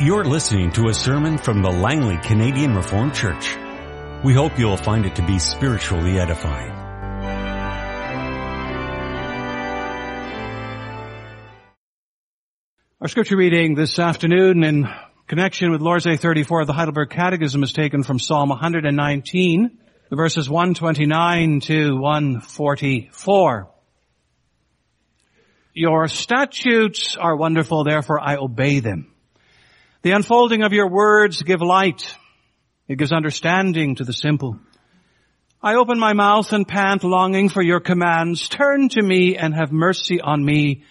You're listening to a sermon from the Langley Canadian Reformed Church. We hope you'll find it to be spiritually edifying. Our scripture reading this afternoon in connection with Lord's Day 34 of the Heidelberg Catechism is taken from Psalm 119, the verses 129 to 144. Your statutes are wonderful, therefore I obey them. The unfolding of your words give light. It gives understanding to the simple. I open my mouth and pant longing for your commands. Turn to me and have mercy on me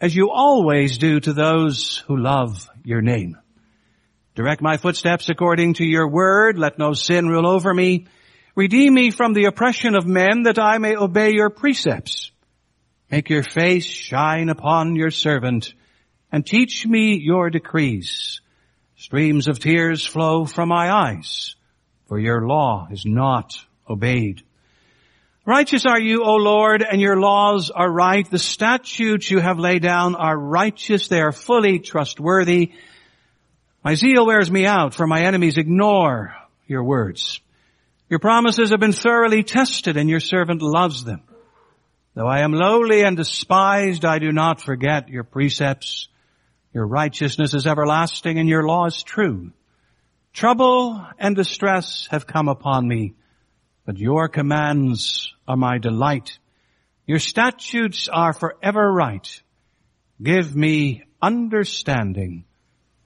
as you always do to those who love your name. Direct my footsteps according to your word. Let no sin rule over me. Redeem me from the oppression of men that I may obey your precepts. Make your face shine upon your servant and teach me your decrees. Streams of tears flow from my eyes, for your law is not obeyed. Righteous are you, O Lord, and your laws are right. The statutes you have laid down are righteous. They are fully trustworthy. My zeal wears me out, for my enemies ignore your words. Your promises have been thoroughly tested, and your servant loves them. Though I am lowly and despised, I do not forget your precepts. Your righteousness is everlasting and your law is true. Trouble and distress have come upon me, but your commands are my delight. Your statutes are forever right. Give me understanding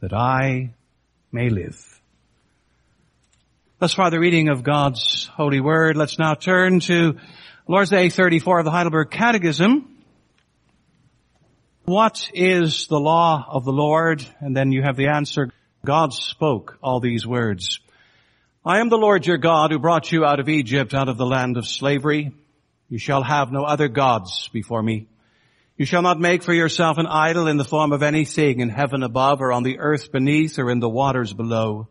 that I may live. Thus far the reading of God's holy word. Let's now turn to Lord's Day 34 of the Heidelberg Catechism. What is the law of the Lord? And then you have the answer, God spoke all these words. I am the Lord your God who brought you out of Egypt, out of the land of slavery. You shall have no other gods before me. You shall not make for yourself an idol in the form of anything in heaven above or on the earth beneath or in the waters below.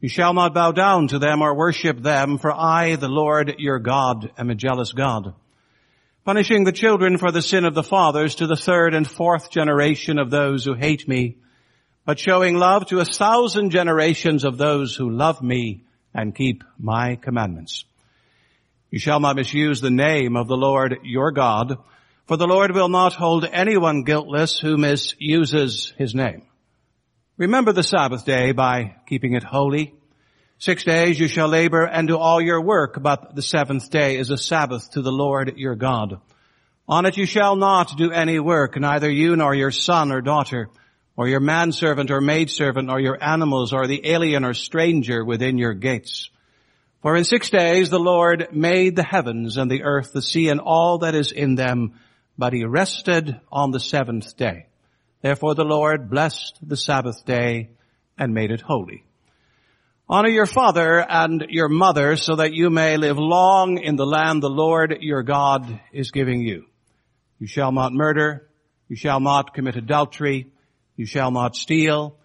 You shall not bow down to them or worship them, for I, the Lord your God, am a jealous God punishing the children for the sin of the fathers to the third and fourth generation of those who hate me, but showing love to a thousand generations of those who love me and keep my commandments. You shall not misuse the name of the Lord your God, for the Lord will not hold anyone guiltless who misuses his name. Remember the Sabbath day by keeping it holy. Six days you shall labor and do all your work, but the seventh day is a Sabbath to the Lord your God. On it you shall not do any work, neither you nor your son or daughter, or your manservant or maidservant, or your animals, or the alien or stranger within your gates. For in six days the Lord made the heavens and the earth, the sea, and all that is in them, but he rested on the seventh day. Therefore the Lord blessed the Sabbath day and made it holy. Honor your father and your mother so that you may live long in the land the Lord your God is giving you. You shall not murder. You shall not commit adultery. You shall not steal.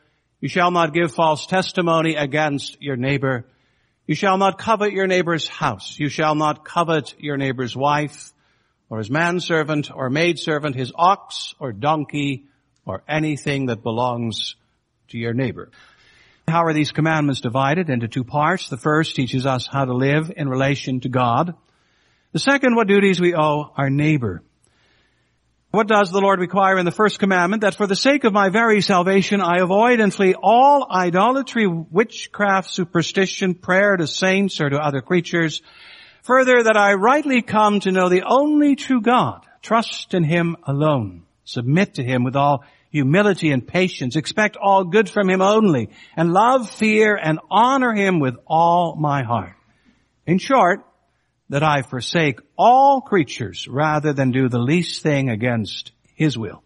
You shall not give false testimony against your neighbor. You shall not covet your neighbor's house. You shall not covet your neighbor's wife or his manservant or maidservant, his ox or donkey or anything that belongs to your neighbor. How are these commandments divided into two parts? The first teaches us how to live in relation to God. The second, what duties we owe our neighbor. What does the Lord require in the first commandment? That for the sake of my very salvation, I avoid and flee all idolatry, witchcraft, superstition, prayer to saints or to other creatures. Further, that I rightly come to know the only true God, trust in Him alone, submit to Him with all humility and patience, expect all good from Him only, and love, fear, and honor Him with all my heart. In short, that I forsake all creatures rather than do the least thing against His will.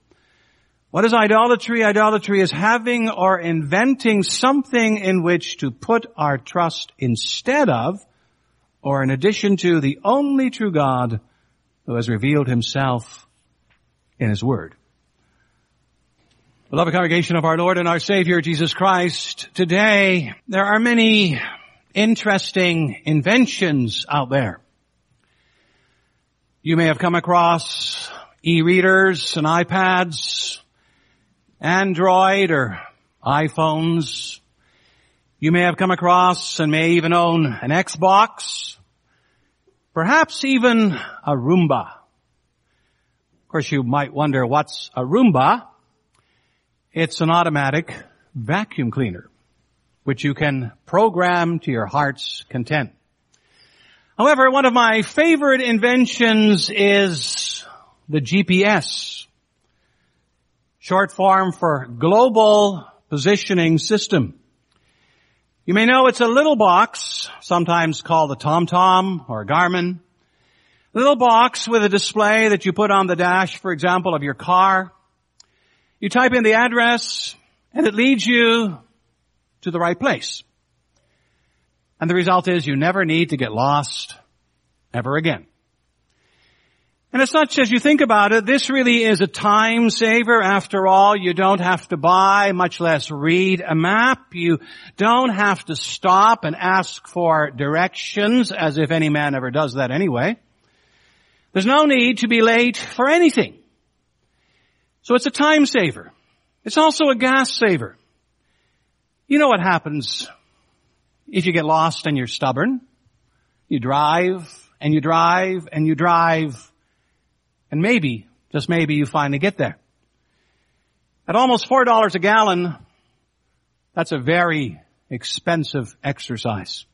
What is idolatry? Idolatry is having or inventing something in which to put our trust instead of or in addition to the only true God who has revealed himself in his word. Beloved congregation of our Lord and our Savior Jesus Christ, today there are many interesting inventions out there. You may have come across e-readers and iPads, Android or iPhones. You may have come across and may even own an Xbox. Perhaps even a Roomba. Of course, you might wonder what's a Roomba? It's an automatic vacuum cleaner, which you can program to your heart's content. However, one of my favorite inventions is the GPS, short form for Global Positioning System. You may know it's a little box, sometimes called a TomTom or a Garmin. A little box with a display that you put on the dash, for example, of your car. You type in the address and it leads you to the right place. And the result is you never need to get lost ever again. And as such, as you think about it, this really is a time saver. After all, you don't have to buy, much less read a map. You don't have to stop and ask for directions, as if any man ever does that anyway. There's no need to be late for anything. So it's a time saver. It's also a gas saver. You know what happens if you get lost and you're stubborn. You drive and you drive and you drive and maybe, just maybe you finally get there. At almost $4 a gallon, that's a very expensive exercise.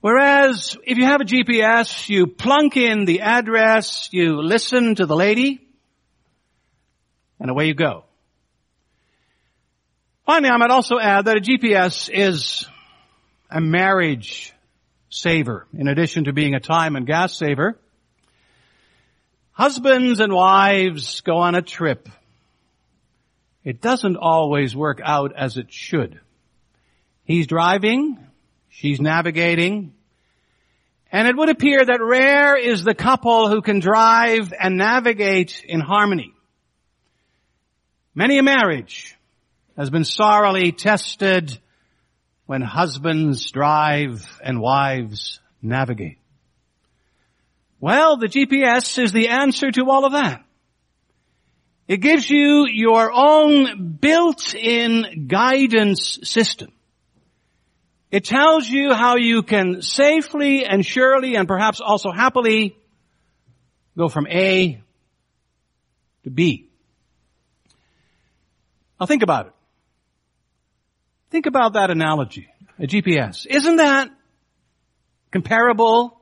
Whereas if you have a GPS, you plunk in the address, you listen to the lady, and away you go. Finally, I might also add that a GPS is a marriage saver in addition to being a time and gas saver. Husbands and wives go on a trip. It doesn't always work out as it should. He's driving, she's navigating, and it would appear that rare is the couple who can drive and navigate in harmony. Many a marriage has been sorely tested when husbands drive and wives navigate. Well, the GPS is the answer to all of that. It gives you your own built-in guidance system. It tells you how you can safely and surely and perhaps also happily go from A to B. Now think about it. Think about that analogy, a GPS. Isn't that comparable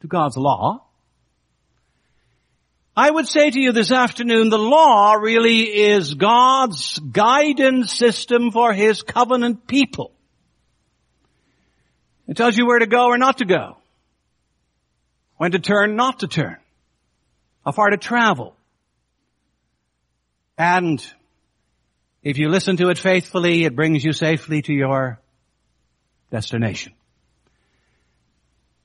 to God's law? I would say to you this afternoon, the law really is God's guidance system for His covenant people. It tells you where to go or not to go. When to turn, not to turn. How far to travel. And if you listen to it faithfully, it brings you safely to your destination.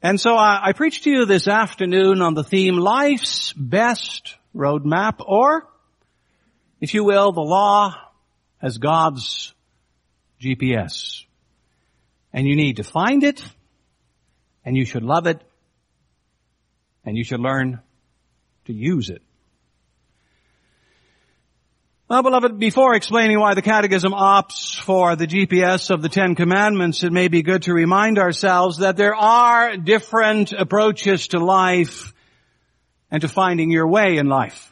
And so I, I preach to you this afternoon on the theme, life's best roadmap, or, if you will, the law as God's GPS. And you need to find it, and you should love it, and you should learn to use it. Well, beloved, before explaining why the Catechism opts for the GPS of the Ten Commandments, it may be good to remind ourselves that there are different approaches to life and to finding your way in life.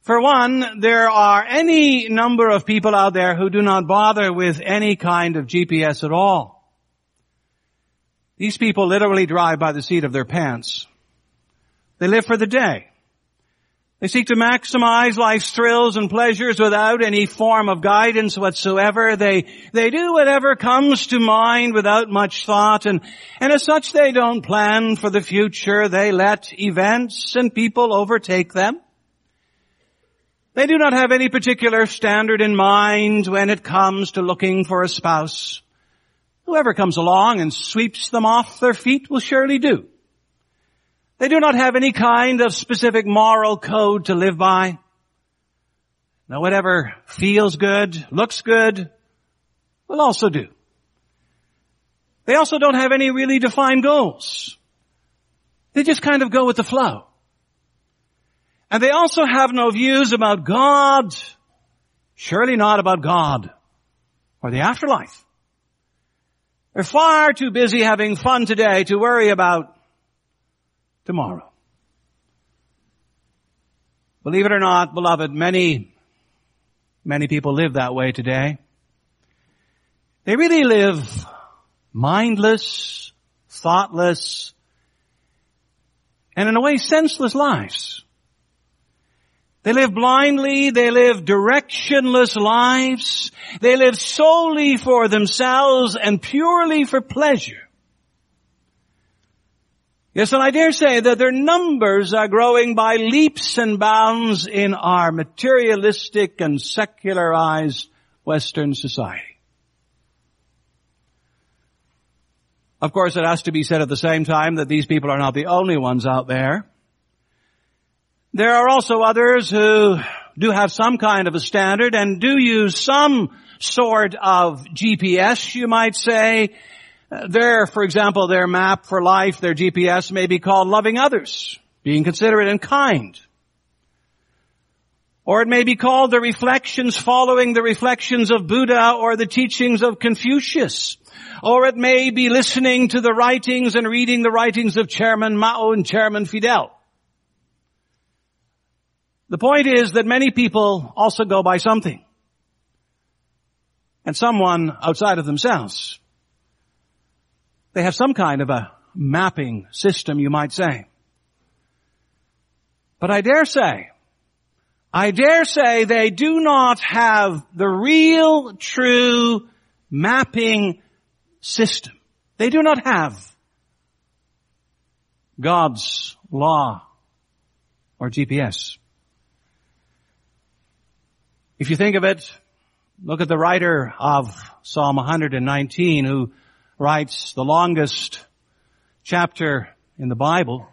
For one, there are any number of people out there who do not bother with any kind of GPS at all. These people literally drive by the seat of their pants. They live for the day. They seek to maximize life's thrills and pleasures without any form of guidance whatsoever. They, they do whatever comes to mind without much thought and, and as such they don't plan for the future. They let events and people overtake them. They do not have any particular standard in mind when it comes to looking for a spouse. Whoever comes along and sweeps them off their feet will surely do. They do not have any kind of specific moral code to live by. Now whatever feels good, looks good, will also do. They also don't have any really defined goals. They just kind of go with the flow. And they also have no views about God, Surely not about God or the afterlife. They're far too busy having fun today to worry about tomorrow. Believe it or not, beloved, many, many people live that way today. They really live mindless, thoughtless, and in a way senseless lives. They live blindly, they live directionless lives, they live solely for themselves and purely for pleasure. Yes, and I dare say that their numbers are growing by leaps and bounds in our materialistic and secularized Western society. Of course, it has to be said at the same time that these people are not the only ones out there. There are also others who do have some kind of a standard and do use some sort of GPS, you might say. Their, for example, their map for life, their GPS may be called loving others, being considerate and kind. Or it may be called the reflections following the reflections of Buddha or the teachings of Confucius. Or it may be listening to the writings and reading the writings of Chairman Mao and Chairman Fidel. The point is that many people also go by something. And someone outside of themselves. They have some kind of a mapping system, you might say. But I dare say, I dare say they do not have the real, true mapping system. They do not have God's law or GPS. If you think of it, look at the writer of Psalm 119 who writes the longest chapter in the Bible.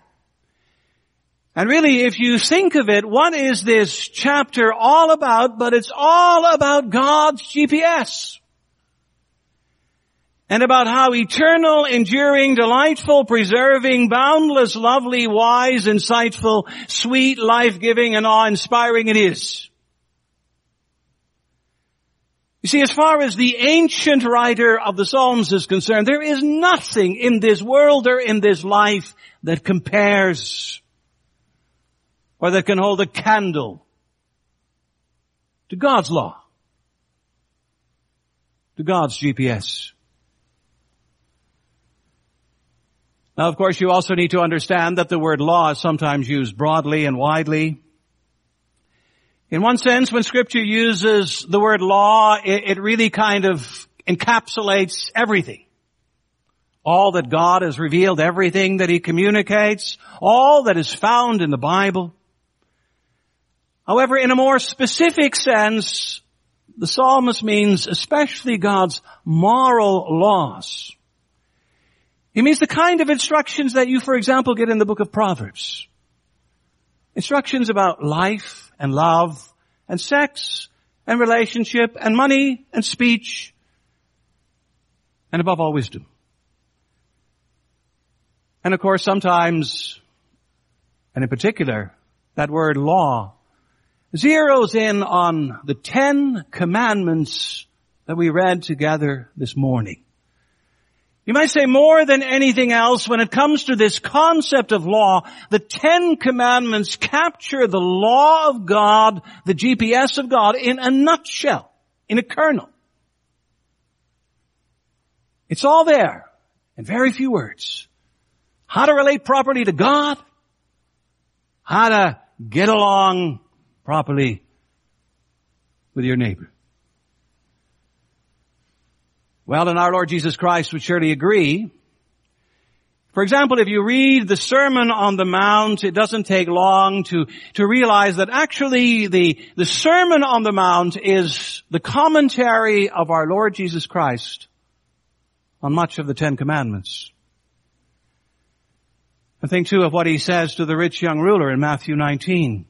And really, if you think of it, what is this chapter all about? But it's all about God's GPS and about how eternal, enduring, delightful, preserving, boundless, lovely, wise, insightful, sweet, life-giving, and awe-inspiring it is. You see, as far as the ancient writer of the Psalms is concerned, there is nothing in this world or in this life that compares or that can hold a candle to God's law, to God's GPS. Now, of course, you also need to understand that the word law is sometimes used broadly and widely. In one sense, when scripture uses the word law, it, it really kind of encapsulates everything. All that God has revealed, everything that He communicates, all that is found in the Bible. However, in a more specific sense, the psalmist means especially God's moral laws. He means the kind of instructions that you, for example, get in the book of Proverbs. Instructions about life and love and sex and relationship and money and speech and above all wisdom. And of course sometimes, and in particular, that word law zeroes in on the Ten Commandments that we read together this morning. You might say more than anything else, when it comes to this concept of law, the Ten Commandments capture the law of God, the GPS of God, in a nutshell, in a kernel. It's all there, in very few words. How to relate properly to God, how to get along properly with your neighbor. Well, and our Lord Jesus Christ would surely agree. For example, if you read the Sermon on the Mount, it doesn't take long to, to realize that actually the, the Sermon on the Mount is the commentary of our Lord Jesus Christ on much of the Ten Commandments. And think too of what he says to the rich young ruler in Matthew 19.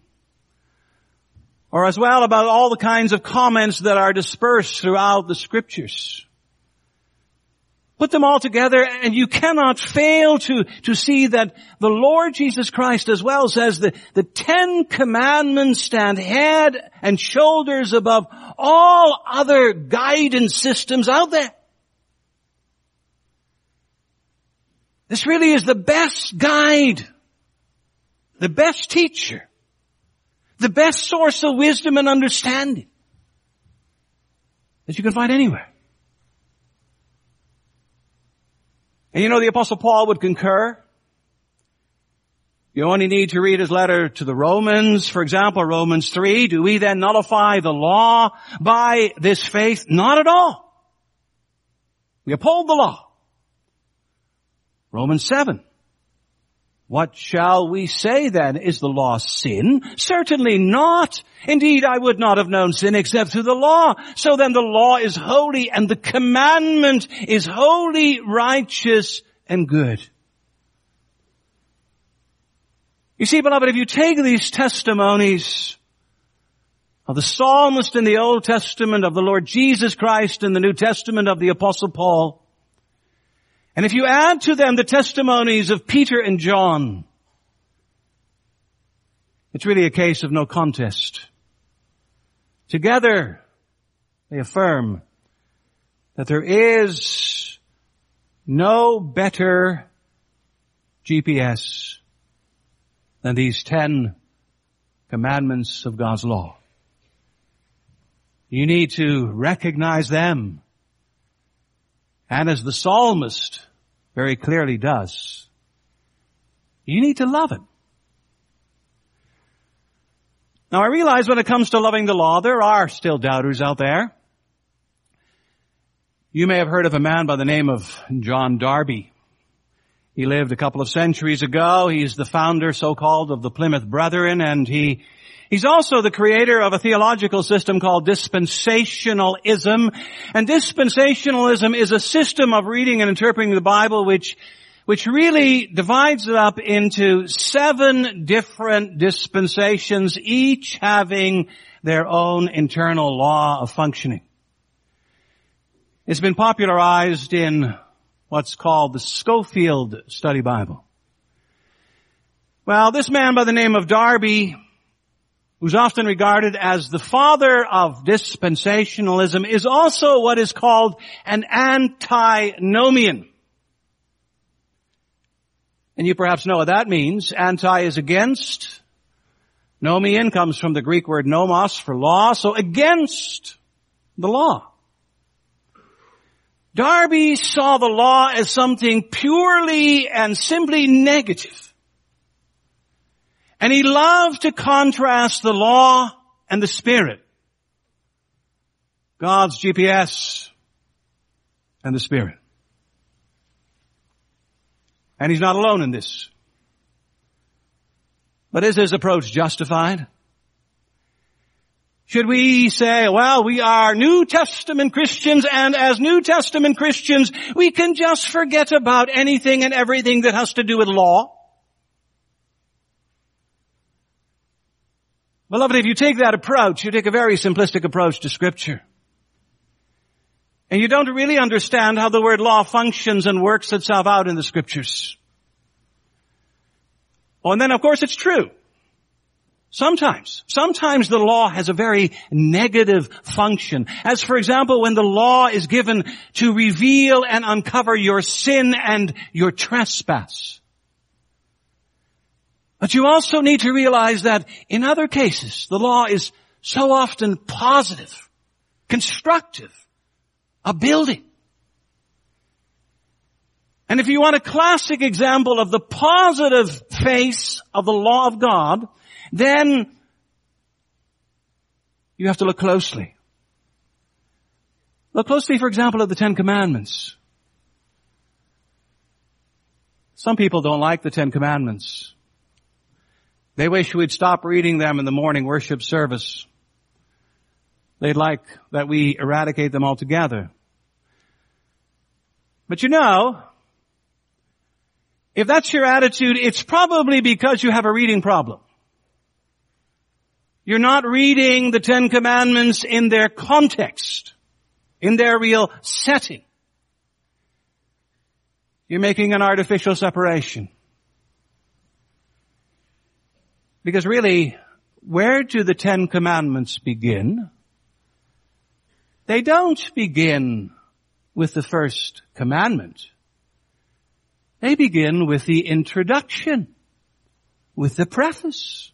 Or as well about all the kinds of comments that are dispersed throughout the scriptures. Put them all together and you cannot fail to, to see that the Lord Jesus Christ as well says that the Ten Commandments stand head and shoulders above all other guidance systems out there. This really is the best guide, the best teacher, the best source of wisdom and understanding that you can find anywhere. And you know the apostle Paul would concur. You only need to read his letter to the Romans, for example, Romans 3. Do we then nullify the law by this faith? Not at all. We uphold the law. Romans 7. What shall we say then? Is the law sin? Certainly not. Indeed, I would not have known sin except through the law. So then the law is holy and the commandment is holy, righteous, and good. You see, beloved, if you take these testimonies of the psalmist in the Old Testament, of the Lord Jesus Christ in the New Testament, of the Apostle Paul, and if you add to them the testimonies of Peter and John, it's really a case of no contest. Together, they affirm that there is no better GPS than these ten commandments of God's law. You need to recognize them. And as the psalmist very clearly does. You need to love it. Now I realize when it comes to loving the law, there are still doubters out there. You may have heard of a man by the name of John Darby. He lived a couple of centuries ago. He's the founder, so-called, of the Plymouth Brethren, and he He's also the creator of a theological system called dispensationalism. And dispensationalism is a system of reading and interpreting the Bible which, which really divides it up into seven different dispensations, each having their own internal law of functioning. It's been popularized in what's called the Scofield Study Bible. Well, this man by the name of Darby who's often regarded as the father of dispensationalism, is also what is called an antinomian. And you perhaps know what that means. Anti is against. Nomian comes from the Greek word nomos for law, so against the law. Darby saw the law as something purely and simply negative. And he loved to contrast the law and the spirit. God's GPS and the spirit. And he's not alone in this. But is his approach justified? Should we say, well, we are New Testament Christians and as New Testament Christians, we can just forget about anything and everything that has to do with law? Beloved, if you take that approach, you take a very simplistic approach to scripture. And you don't really understand how the word law functions and works itself out in the scriptures. Oh, and then of course it's true. Sometimes, sometimes the law has a very negative function. As for example, when the law is given to reveal and uncover your sin and your trespass. But you also need to realize that in other cases, the law is so often positive, constructive, a building. And if you want a classic example of the positive face of the law of God, then you have to look closely. Look closely, for example, at the Ten Commandments. Some people don't like the Ten Commandments. They wish we'd stop reading them in the morning worship service. They'd like that we eradicate them altogether. But you know, if that's your attitude, it's probably because you have a reading problem. You're not reading the Ten Commandments in their context, in their real setting. You're making an artificial separation. Because really, where do the Ten Commandments begin? they don't begin with the first commandment. They begin with the introduction, with the preface.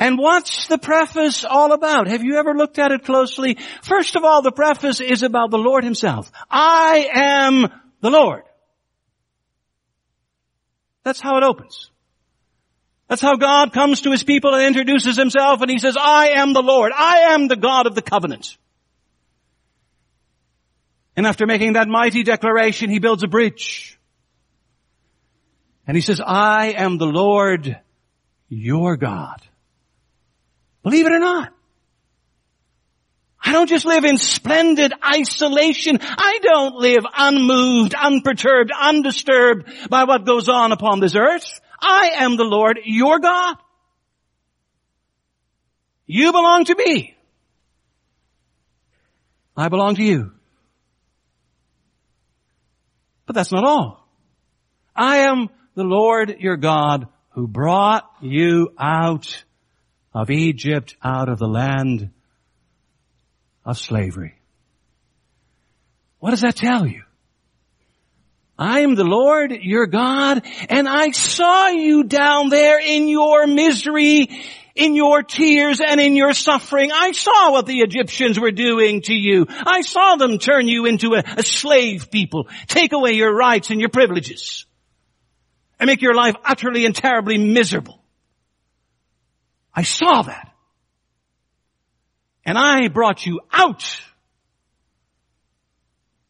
And what's the preface all about? Have you ever looked at it closely? First of all, the preface is about the Lord himself. I am the Lord. That's how it opens. That's how God comes to his people and introduces himself and he says, I am the Lord. I am the God of the covenant. And after making that mighty declaration, he builds a bridge. And he says, I am the Lord, your God. Believe it or not. I don't just live in splendid isolation. I don't live unmoved, unperturbed, undisturbed by what goes on upon this earth. I am the Lord, your God. You belong to me. I belong to you. But that's not all. I am the Lord your God who brought you out of Egypt, out of the land of slavery. What does that tell you? I am the Lord your God and I saw you down there in your misery, in your tears and in your suffering. I saw what the Egyptians were doing to you. I saw them turn you into a, a slave people, take away your rights and your privileges and make your life utterly and terribly miserable. I saw that. And I brought you out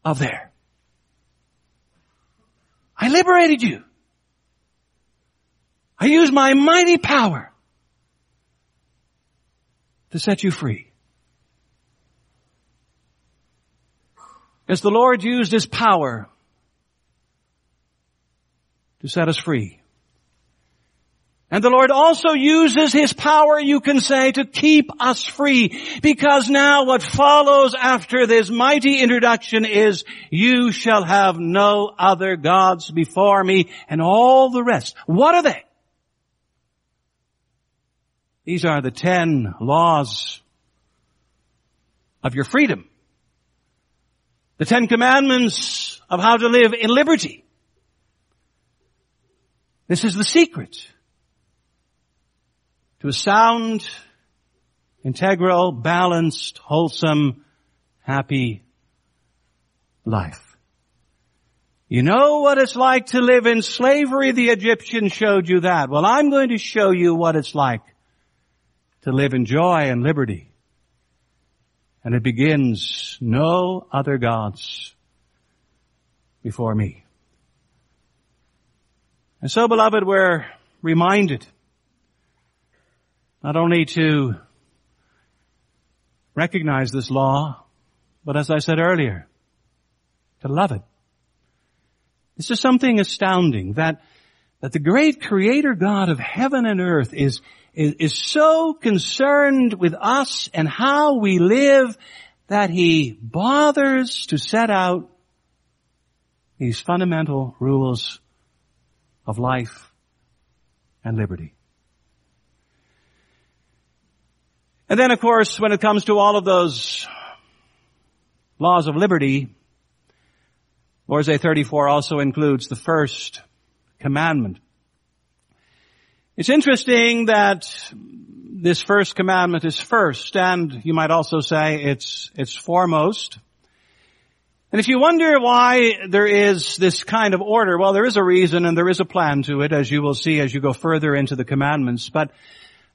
of there. I liberated you. I used my mighty power to set you free. As the Lord used His power to set us free. And the Lord also uses His power, you can say, to keep us free. Because now what follows after this mighty introduction is, you shall have no other gods before me and all the rest. What are they? These are the ten laws of your freedom. The ten commandments of how to live in liberty. This is the secret to a sound, integral, balanced, wholesome, happy life. You know what it's like to live in slavery? The Egyptians showed you that. Well, I'm going to show you what it's like to live in joy and liberty. And it begins, no other gods before me. And so beloved, we're reminded not only to recognize this law, but as I said earlier, to love it. This is something astounding that, that the great creator God of heaven and earth is, is, is so concerned with us and how we live that he bothers to set out these fundamental rules of life and liberty. And then of course, when it comes to all of those laws of liberty, Day 34 also includes the first commandment. It's interesting that this first commandment is first, and you might also say it's, it's foremost. And if you wonder why there is this kind of order, well, there is a reason and there is a plan to it, as you will see as you go further into the commandments. But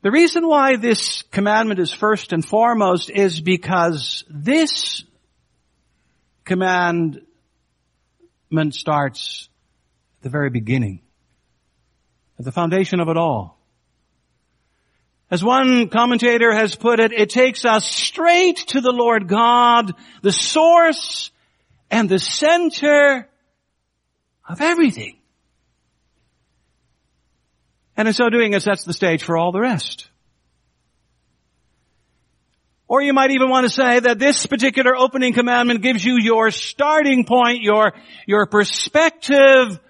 the reason why this commandment is first and foremost is because this commandment starts at the very beginning, at the foundation of it all. As one commentator has put it, it takes us straight to the Lord God, the source and the center of everything. And in so doing, it sets the stage for all the rest. Or you might even want to say that this particular opening commandment gives you your starting point, your, your perspective,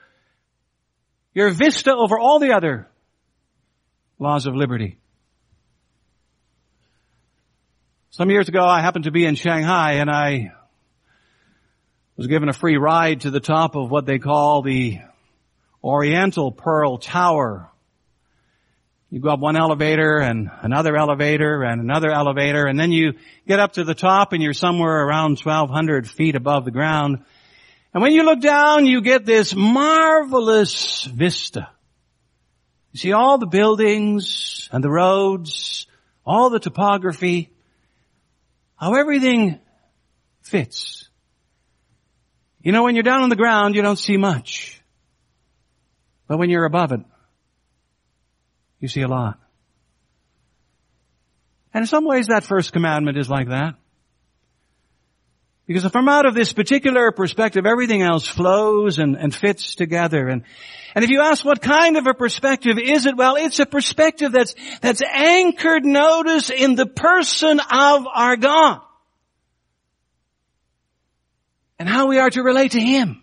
your vista over all the other laws of liberty. Some years ago I happened to be in Shanghai and I was given a free ride to the top of what they call the Oriental Pearl Tower. You go up one elevator and another elevator and another elevator and then you get up to the top and you're somewhere around 1200 feet above the ground. And when you look down, you get this marvelous vista. You see all the buildings and the roads, all the topography, how everything fits. You know, when you're down on the ground, you don't see much. But when you're above it, you see a lot. And in some ways that first commandment is like that. Because if from out of this particular perspective, everything else flows and, and fits together. And, and if you ask what kind of a perspective is it, well, it's a perspective that's, that's anchored, notice, in the person of our God. And how we are to relate to Him.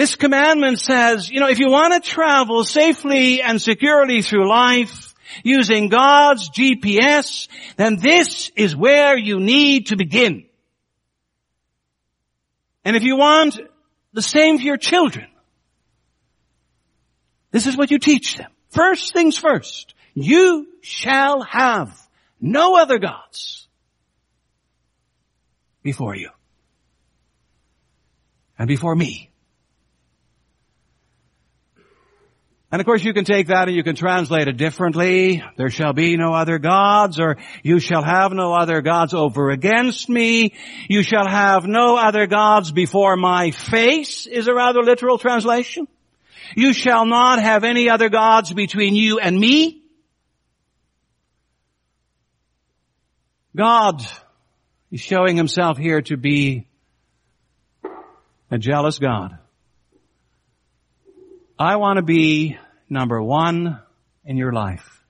This commandment says, you know, if you want to travel safely and securely through life, using God's GPS, then this is where you need to begin. And if you want the same for your children, this is what you teach them. First things first, you shall have no other gods before you and before me. And of course you can take that and you can translate it differently. There shall be no other gods or you shall have no other gods over against me. You shall have no other gods before my face is a rather literal translation. You shall not have any other gods between you and me. God is showing himself here to be a jealous God. I want to be number one in your life.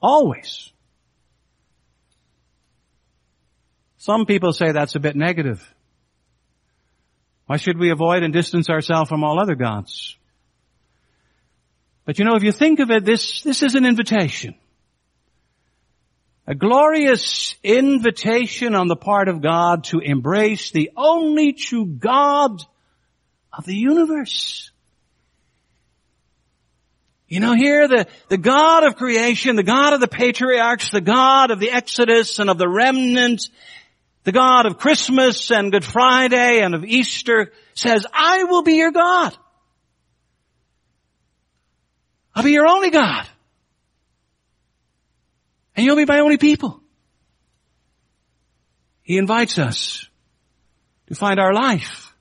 Always. Some people say that's a bit negative. Why should we avoid and distance ourselves from all other gods? But you know, if you think of it, this, this is an invitation. A glorious invitation on the part of God to embrace the only true God of the universe. You know, here the, the God of creation, the God of the patriarchs, the God of the Exodus and of the remnant, the God of Christmas and Good Friday and of Easter says, I will be your God. I'll be your only God. And you'll be my only people. He invites us to find our life,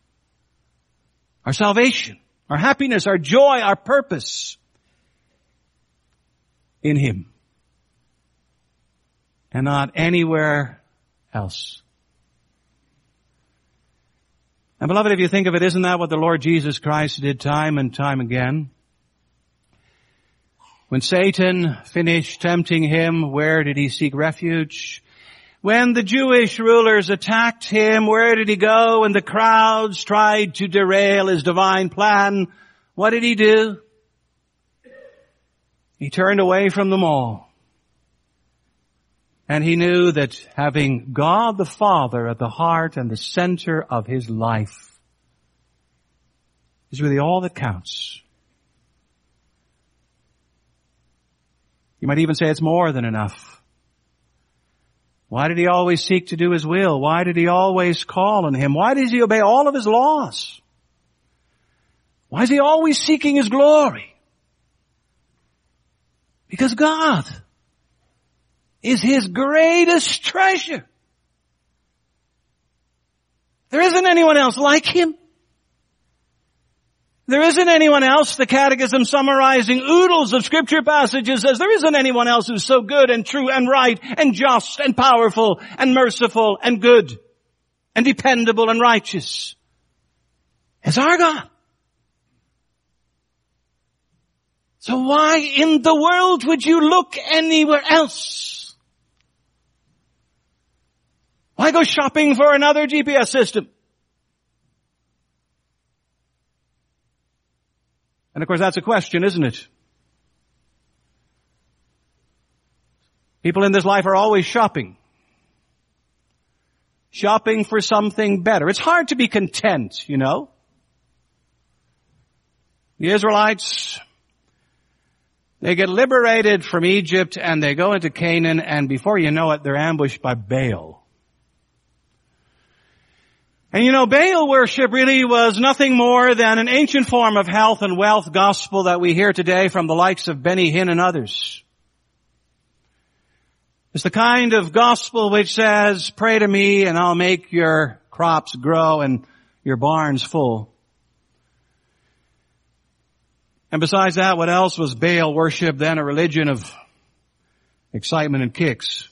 our salvation, our happiness, our joy, our purpose in Him and not anywhere else. And beloved, if you think of it, isn't that what the Lord Jesus Christ did time and time again? When Satan finished tempting him, where did he seek refuge? When the Jewish rulers attacked him, where did he go? And the crowds tried to derail his divine plan. What did he do? He turned away from them all. And he knew that having God the Father at the heart and the center of his life is really all that counts. You might even say it's more than enough. Why did he always seek to do his will? Why did he always call on him? Why does he obey all of his laws? Why is he always seeking his glory? Because God is His greatest treasure. There isn't anyone else like Him. There isn't anyone else, the catechism summarizing oodles of scripture passages says there isn't anyone else who's so good and true and right and just and powerful and merciful and good and dependable and righteous as our God. So why in the world would you look anywhere else? Why go shopping for another GPS system? And of course that's a question, isn't it? People in this life are always shopping. Shopping for something better. It's hard to be content, you know. The Israelites, they get liberated from Egypt and they go into Canaan and before you know it, they're ambushed by Baal. And you know, Baal worship really was nothing more than an ancient form of health and wealth gospel that we hear today from the likes of Benny Hinn and others. It's the kind of gospel which says, pray to me and I'll make your crops grow and your barns full. And besides that, what else was Baal worship than a religion of excitement and kicks?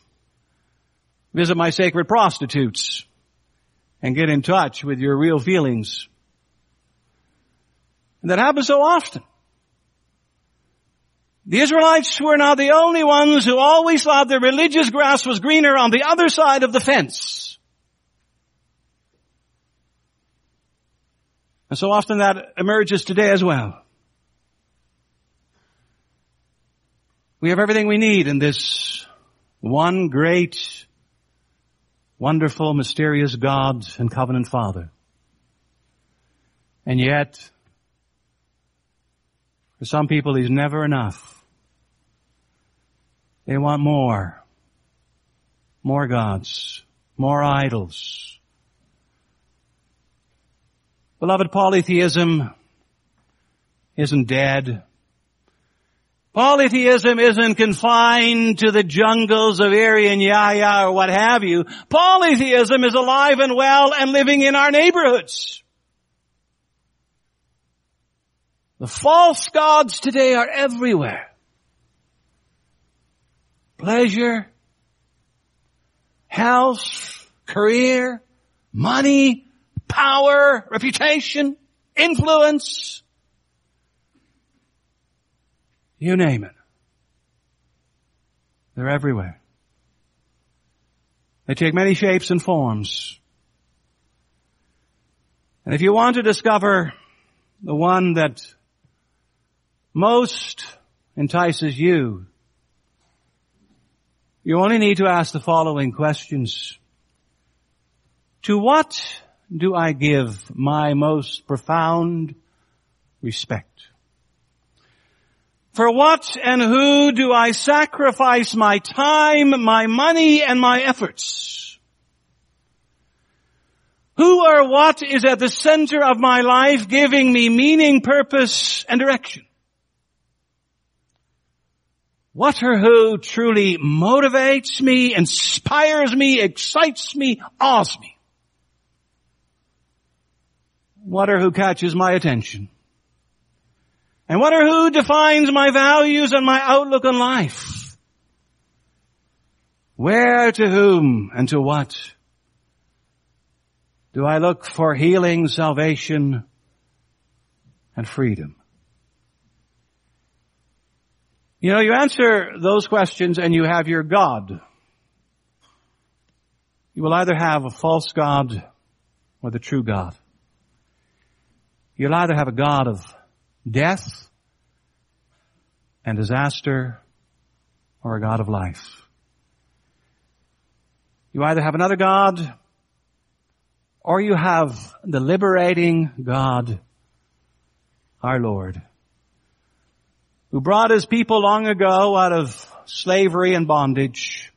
Visit my sacred prostitutes and get in touch with your real feelings. And that happens so often. The Israelites were not the only ones who always thought their religious grass was greener on the other side of the fence. And so often that emerges today as well. We have everything we need in this one great, wonderful, mysterious God and covenant Father. And yet, for some people, He's never enough. They want more. More gods. More idols. Beloved, polytheism isn't dead. Polytheism isn't confined to the jungles of Irian Jaya or what have you. Polytheism is alive and well and living in our neighborhoods. The false gods today are everywhere. Pleasure, health, career, money, power, reputation, influence, you name it. They're everywhere. They take many shapes and forms. And if you want to discover the one that most entices you, you only need to ask the following questions. To what do I give my most profound respect? For what and who do I sacrifice my time, my money, and my efforts? Who or what is at the center of my life giving me meaning, purpose, and direction? What or who truly motivates me, inspires me, excites me, awes me? What or who catches my attention? And what or who defines my values and my outlook on life? Where to whom and to what? Do I look for healing, salvation, and freedom? You know, you answer those questions and you have your God. You will either have a false God or the true God. You'll either have a God of death and disaster or a God of life. You either have another God or you have the liberating God, our Lord, who brought his people long ago out of slavery and bondage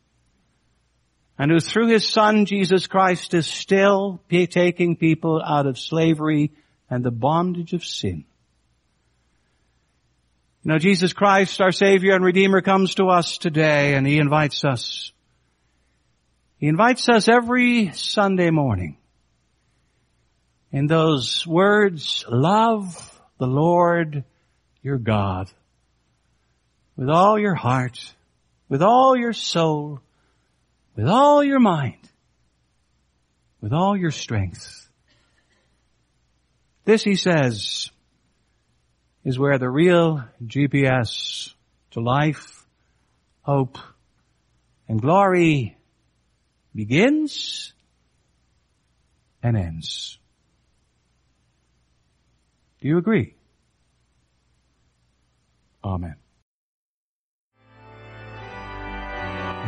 and who through his son Jesus Christ is still taking people out of slavery and the bondage of sin. You know, Jesus Christ, our Savior and Redeemer comes to us today and He invites us. He invites us every Sunday morning. In those words, love the Lord your God with all your heart, with all your soul, with all your mind, with all your strength. This, he says, is where the real GPS to life, hope, and glory begins and ends. Do you agree? Amen.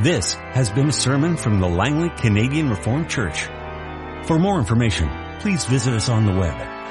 This has been a sermon from the Langley Canadian Reformed Church. For more information, please visit us on the web